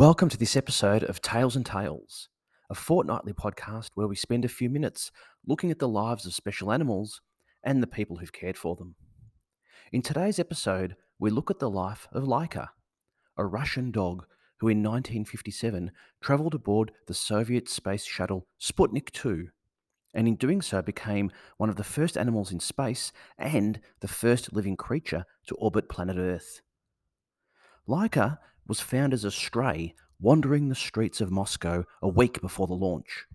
Welcome to this episode of Tales and Tales, a fortnightly podcast where we spend a few minutes looking at the lives of special animals and the people who've cared for them. In today's episode, we look at the life of Laika, a Russian dog who in 1957 travelled aboard the Soviet space shuttle Sputnik 2, and in doing so became one of the first animals in space and the first living creature to orbit planet Earth. Laika was found as a stray wandering the streets of Moscow a week before the launch.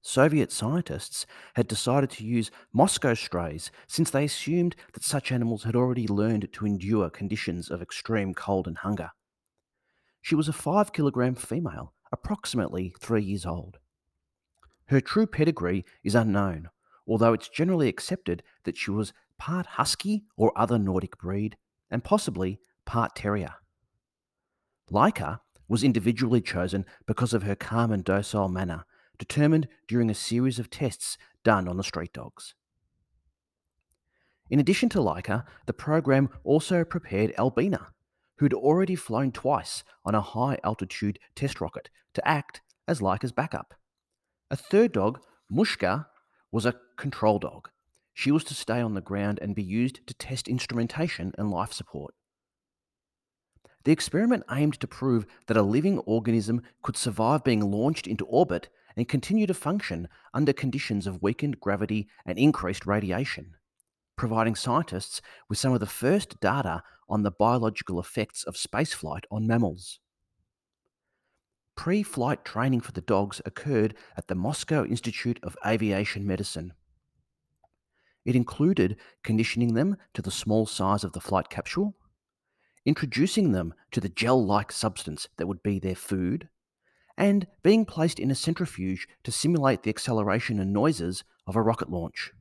Soviet scientists had decided to use Moscow strays since they assumed that such animals had already learned to endure conditions of extreme cold and hunger. She was a 5 kilogram female, approximately 3 years old. Her true pedigree is unknown, although it's generally accepted that she was part husky or other Nordic breed, and possibly part terrier. Laika was individually chosen because of her calm and docile manner, determined during a series of tests done on the street dogs. In addition to Laika, the program also prepared Albina, who'd already flown twice on a high altitude test rocket to act as Laika's backup. A third dog, Mushka, was a control dog. She was to stay on the ground and be used to test instrumentation and life support. The experiment aimed to prove that a living organism could survive being launched into orbit and continue to function under conditions of weakened gravity and increased radiation, providing scientists with some of the first data on the biological effects of spaceflight on mammals. Pre flight training for the dogs occurred at the Moscow Institute of Aviation Medicine. It included conditioning them to the small size of the flight capsule introducing them to the gel like substance that would be their food, and being placed in a centrifuge to simulate the acceleration and noises of a rocket launch.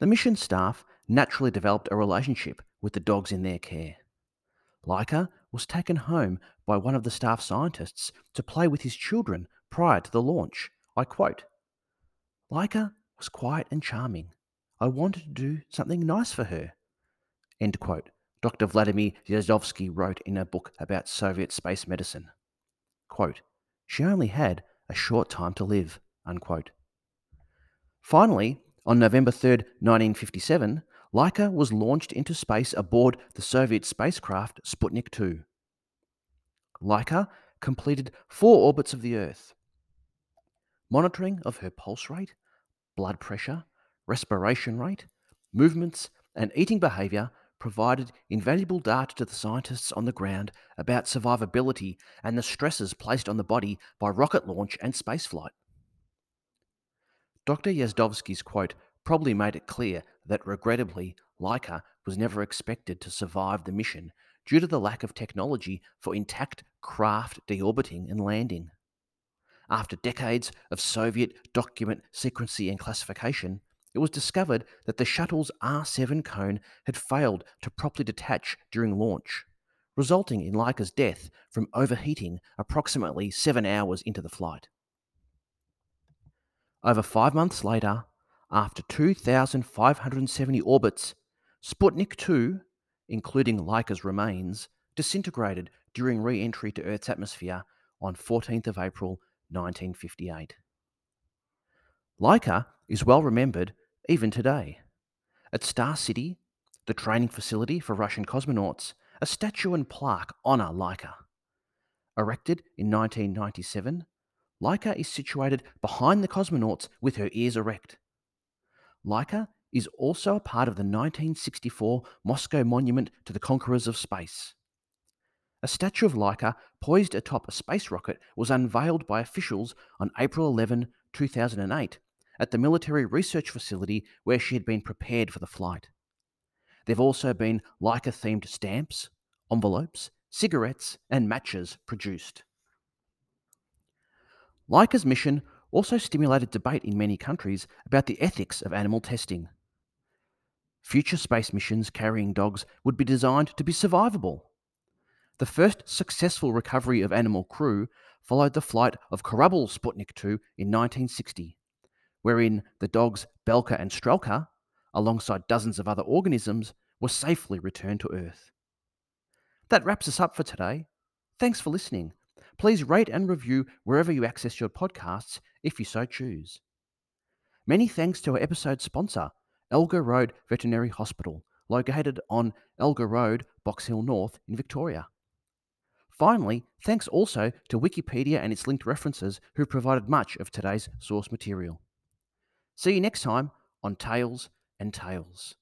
The mission staff naturally developed a relationship with the dogs in their care. Laika was taken home by one of the staff scientists to play with his children prior to the launch. I quote Laika was quiet and charming. I wanted to do something nice for her. End quote. Dr. Vladimir Yazdovsky wrote in a book about Soviet space medicine. Quote, she only had a short time to live. Unquote. Finally, on November 3, 1957, Laika was launched into space aboard the Soviet spacecraft Sputnik 2. Laika completed four orbits of the Earth. Monitoring of her pulse rate, blood pressure, respiration rate, movements, and eating behavior provided invaluable data to the scientists on the ground about survivability and the stresses placed on the body by rocket launch and spaceflight. Dr. Yazdovsky's quote probably made it clear that regrettably, Laika was never expected to survive the mission due to the lack of technology for intact craft deorbiting and landing. After decades of Soviet document secrecy and classification, it was discovered that the shuttle's R7 cone had failed to properly detach during launch, resulting in Laika's death from overheating approximately seven hours into the flight. Over five months later, after 2,570 orbits, Sputnik 2, including Laika's remains, disintegrated during re entry to Earth's atmosphere on 14th of April 1958. Laika is well remembered even today. At Star City, the training facility for Russian cosmonauts, a statue and plaque honour Laika. Erected in 1997, Laika is situated behind the cosmonauts with her ears erect. Laika is also a part of the 1964 Moscow Monument to the Conquerors of Space. A statue of Laika poised atop a space rocket was unveiled by officials on April 11, 2008, at the military research facility where she had been prepared for the flight. There have also been Laika themed stamps, envelopes, cigarettes, and matches produced. Laika's mission also stimulated debate in many countries about the ethics of animal testing. Future space missions carrying dogs would be designed to be survivable. The first successful recovery of animal crew followed the flight of Korabl Sputnik 2 in 1960 wherein the dogs Belka and Strelka, alongside dozens of other organisms, were safely returned to Earth. That wraps us up for today. Thanks for listening. Please rate and review wherever you access your podcasts if you so choose. Many thanks to our episode sponsor, Elgar Road Veterinary Hospital, located on Elgar Road, Box Hill North in Victoria. Finally, thanks also to Wikipedia and its linked references who provided much of today's source material. See you next time on Tales and Tales.